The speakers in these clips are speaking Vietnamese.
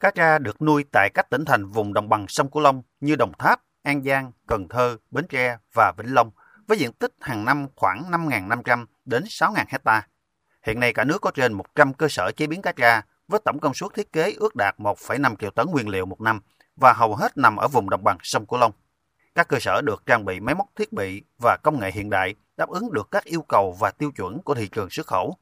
Cá tra được nuôi tại các tỉnh thành vùng đồng bằng sông Cửu Long như Đồng Tháp, An Giang, Cần Thơ, Bến Tre và Vĩnh Long với diện tích hàng năm khoảng 5.500 đến 6.000 hecta. Hiện nay cả nước có trên 100 cơ sở chế biến cá tra với tổng công suất thiết kế ước đạt 1,5 triệu tấn nguyên liệu một năm và hầu hết nằm ở vùng đồng bằng sông Cửu Long. Các cơ sở được trang bị máy móc thiết bị và công nghệ hiện đại đáp ứng được các yêu cầu và tiêu chuẩn của thị trường xuất khẩu.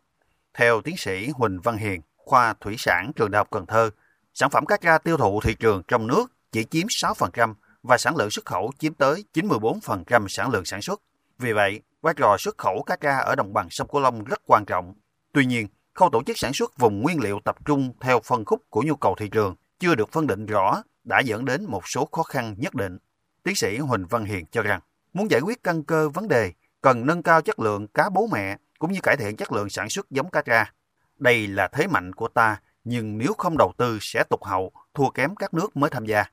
Theo tiến sĩ Huỳnh Văn Hiền, khoa thủy sản trường Đại học Cần Thơ, sản phẩm cá tra tiêu thụ thị trường trong nước chỉ chiếm 6% và sản lượng xuất khẩu chiếm tới 94% sản lượng sản xuất. Vì vậy, vai trò xuất khẩu cá tra ở đồng bằng sông Cửu Long rất quan trọng. Tuy nhiên, khâu tổ chức sản xuất vùng nguyên liệu tập trung theo phân khúc của nhu cầu thị trường chưa được phân định rõ đã dẫn đến một số khó khăn nhất định. Tiến sĩ Huỳnh Văn Hiền cho rằng, muốn giải quyết căn cơ vấn đề, cần nâng cao chất lượng cá bố mẹ cũng như cải thiện chất lượng sản xuất giống cá tra. Đây là thế mạnh của ta, nhưng nếu không đầu tư sẽ tụt hậu, thua kém các nước mới tham gia.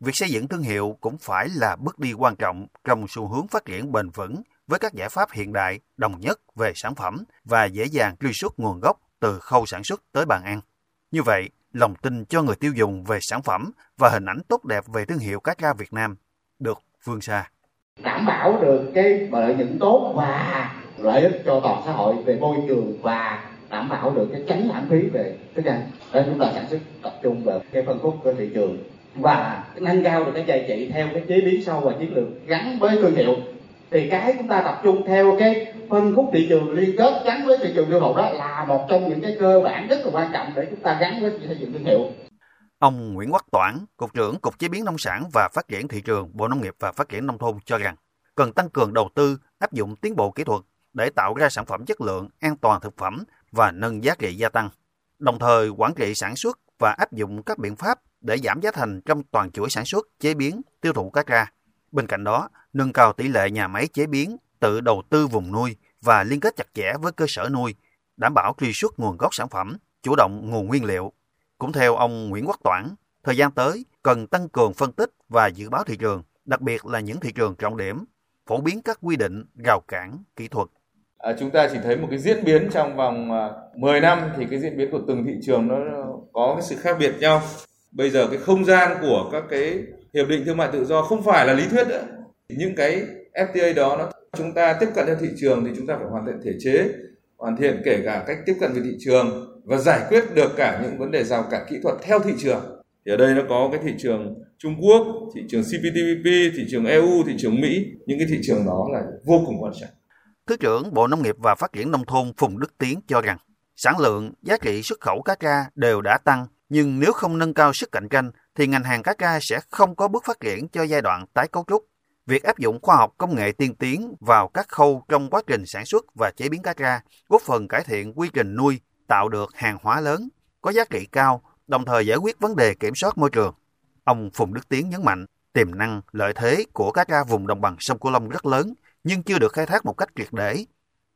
Việc xây dựng thương hiệu cũng phải là bước đi quan trọng trong xu hướng phát triển bền vững với các giải pháp hiện đại, đồng nhất về sản phẩm và dễ dàng truy xuất nguồn gốc từ khâu sản xuất tới bàn ăn. Như vậy, lòng tin cho người tiêu dùng về sản phẩm và hình ảnh tốt đẹp về thương hiệu cá tra Việt Nam được vươn xa. Đảm bảo được cái lợi nhuận tốt và lợi ích cho toàn xã hội về môi trường và đảm bảo được cái tránh lãng phí về thức ăn. Nên chúng ta sản xuất tập trung vào cái phân khúc của thị trường và nâng cao được cái giá trị theo cái chế biến sâu và chiến lược gắn với thương hiệu thì cái chúng ta tập trung theo cái phân khúc thị trường liên kết gắn với thị trường tiêu thụ đó là một trong những cái cơ bản rất là quan trọng để chúng ta gắn với xây dựng thương hiệu Ông Nguyễn Quốc Toản, Cục trưởng Cục Chế biến Nông sản và Phát triển Thị trường Bộ Nông nghiệp và Phát triển Nông thôn cho rằng cần tăng cường đầu tư, áp dụng tiến bộ kỹ thuật để tạo ra sản phẩm chất lượng, an toàn thực phẩm và nâng giá trị gia tăng. Đồng thời quản trị sản xuất và áp dụng các biện pháp để giảm giá thành trong toàn chuỗi sản xuất, chế biến, tiêu thụ cá tra. Bên cạnh đó, nâng cao tỷ lệ nhà máy chế biến, tự đầu tư vùng nuôi và liên kết chặt chẽ với cơ sở nuôi, đảm bảo truy xuất nguồn gốc sản phẩm, chủ động nguồn nguyên liệu. Cũng theo ông Nguyễn Quốc Toản, thời gian tới cần tăng cường phân tích và dự báo thị trường, đặc biệt là những thị trường trọng điểm, phổ biến các quy định, rào cản, kỹ thuật. À, chúng ta chỉ thấy một cái diễn biến trong vòng à, 10 năm thì cái diễn biến của từng thị trường nó có cái sự khác biệt nhau. Bây giờ cái không gian của các cái hiệp định thương mại tự do không phải là lý thuyết nữa. Những cái FTA đó nó chúng ta tiếp cận theo thị trường thì chúng ta phải hoàn thiện thể chế, hoàn thiện kể cả cách tiếp cận về thị trường và giải quyết được cả những vấn đề rào cản kỹ thuật theo thị trường. Thì ở đây nó có cái thị trường Trung Quốc, thị trường CPTPP, thị trường EU, thị trường Mỹ, những cái thị trường đó là vô cùng quan trọng. Thứ trưởng Bộ Nông nghiệp và Phát triển Nông thôn Phùng Đức Tiến cho rằng sản lượng, giá trị xuất khẩu cá tra đều đã tăng, nhưng nếu không nâng cao sức cạnh tranh thì ngành hàng cá tra sẽ không có bước phát triển cho giai đoạn tái cấu trúc. Việc áp dụng khoa học công nghệ tiên tiến vào các khâu trong quá trình sản xuất và chế biến cá tra góp phần cải thiện quy trình nuôi, tạo được hàng hóa lớn, có giá trị cao, đồng thời giải quyết vấn đề kiểm soát môi trường. Ông Phùng Đức Tiến nhấn mạnh, tiềm năng, lợi thế của cá tra vùng đồng bằng sông Cửu Long rất lớn, nhưng chưa được khai thác một cách triệt để.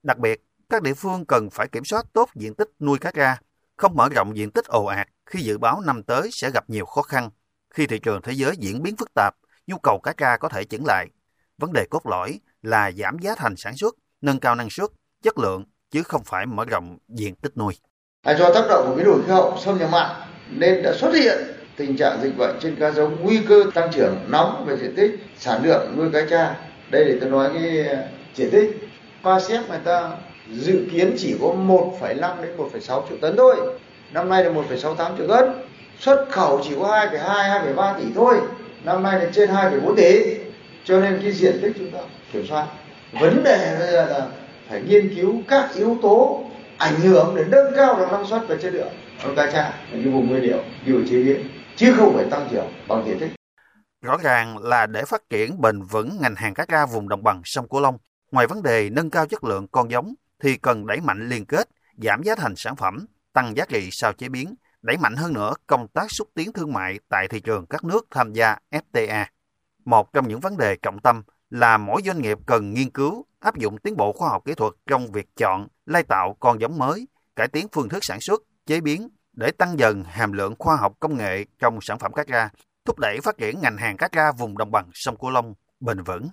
Đặc biệt, các địa phương cần phải kiểm soát tốt diện tích nuôi cá tra, không mở rộng diện tích ồ ạt khi dự báo năm tới sẽ gặp nhiều khó khăn. Khi thị trường thế giới diễn biến phức tạp, nhu cầu cá tra có thể chững lại. Vấn đề cốt lõi là giảm giá thành sản xuất, nâng cao năng suất, chất lượng, chứ không phải mở rộng diện tích nuôi. À, do tác động của biến đổi khí hậu xâm nhập mặn nên đã xuất hiện tình trạng dịch bệnh trên cá giống nguy cơ tăng trưởng nóng về diện tích sản lượng nuôi cá tra đây để tôi nói cái diện tích FASEP người ta dự kiến chỉ có 1,5 đến 1,6 triệu tấn thôi. Năm nay là 1,68 triệu tấn. Xuất khẩu chỉ có 2,2 2,3 tỷ thôi. Năm nay là trên 2,4 tỷ. Cho nên cái diện tích chúng ta kiểm soát. Vấn đề bây giờ là phải nghiên cứu các yếu tố ảnh hưởng để nâng cao được năng suất và chất lượng. Ở cá tra như vùng nguyên liệu như chế biến chứ không phải tăng trưởng bằng diện tích. Rõ ràng là để phát triển bền vững ngành hàng cá tra vùng đồng bằng sông Cửu Long, ngoài vấn đề nâng cao chất lượng con giống thì cần đẩy mạnh liên kết, giảm giá thành sản phẩm, tăng giá trị sau chế biến, đẩy mạnh hơn nữa công tác xúc tiến thương mại tại thị trường các nước tham gia FTA. Một trong những vấn đề trọng tâm là mỗi doanh nghiệp cần nghiên cứu, áp dụng tiến bộ khoa học kỹ thuật trong việc chọn, lai tạo con giống mới, cải tiến phương thức sản xuất, chế biến để tăng dần hàm lượng khoa học công nghệ trong sản phẩm cá tra thúc đẩy phát triển ngành hàng cá tra vùng đồng bằng sông Cửu Long bền vững.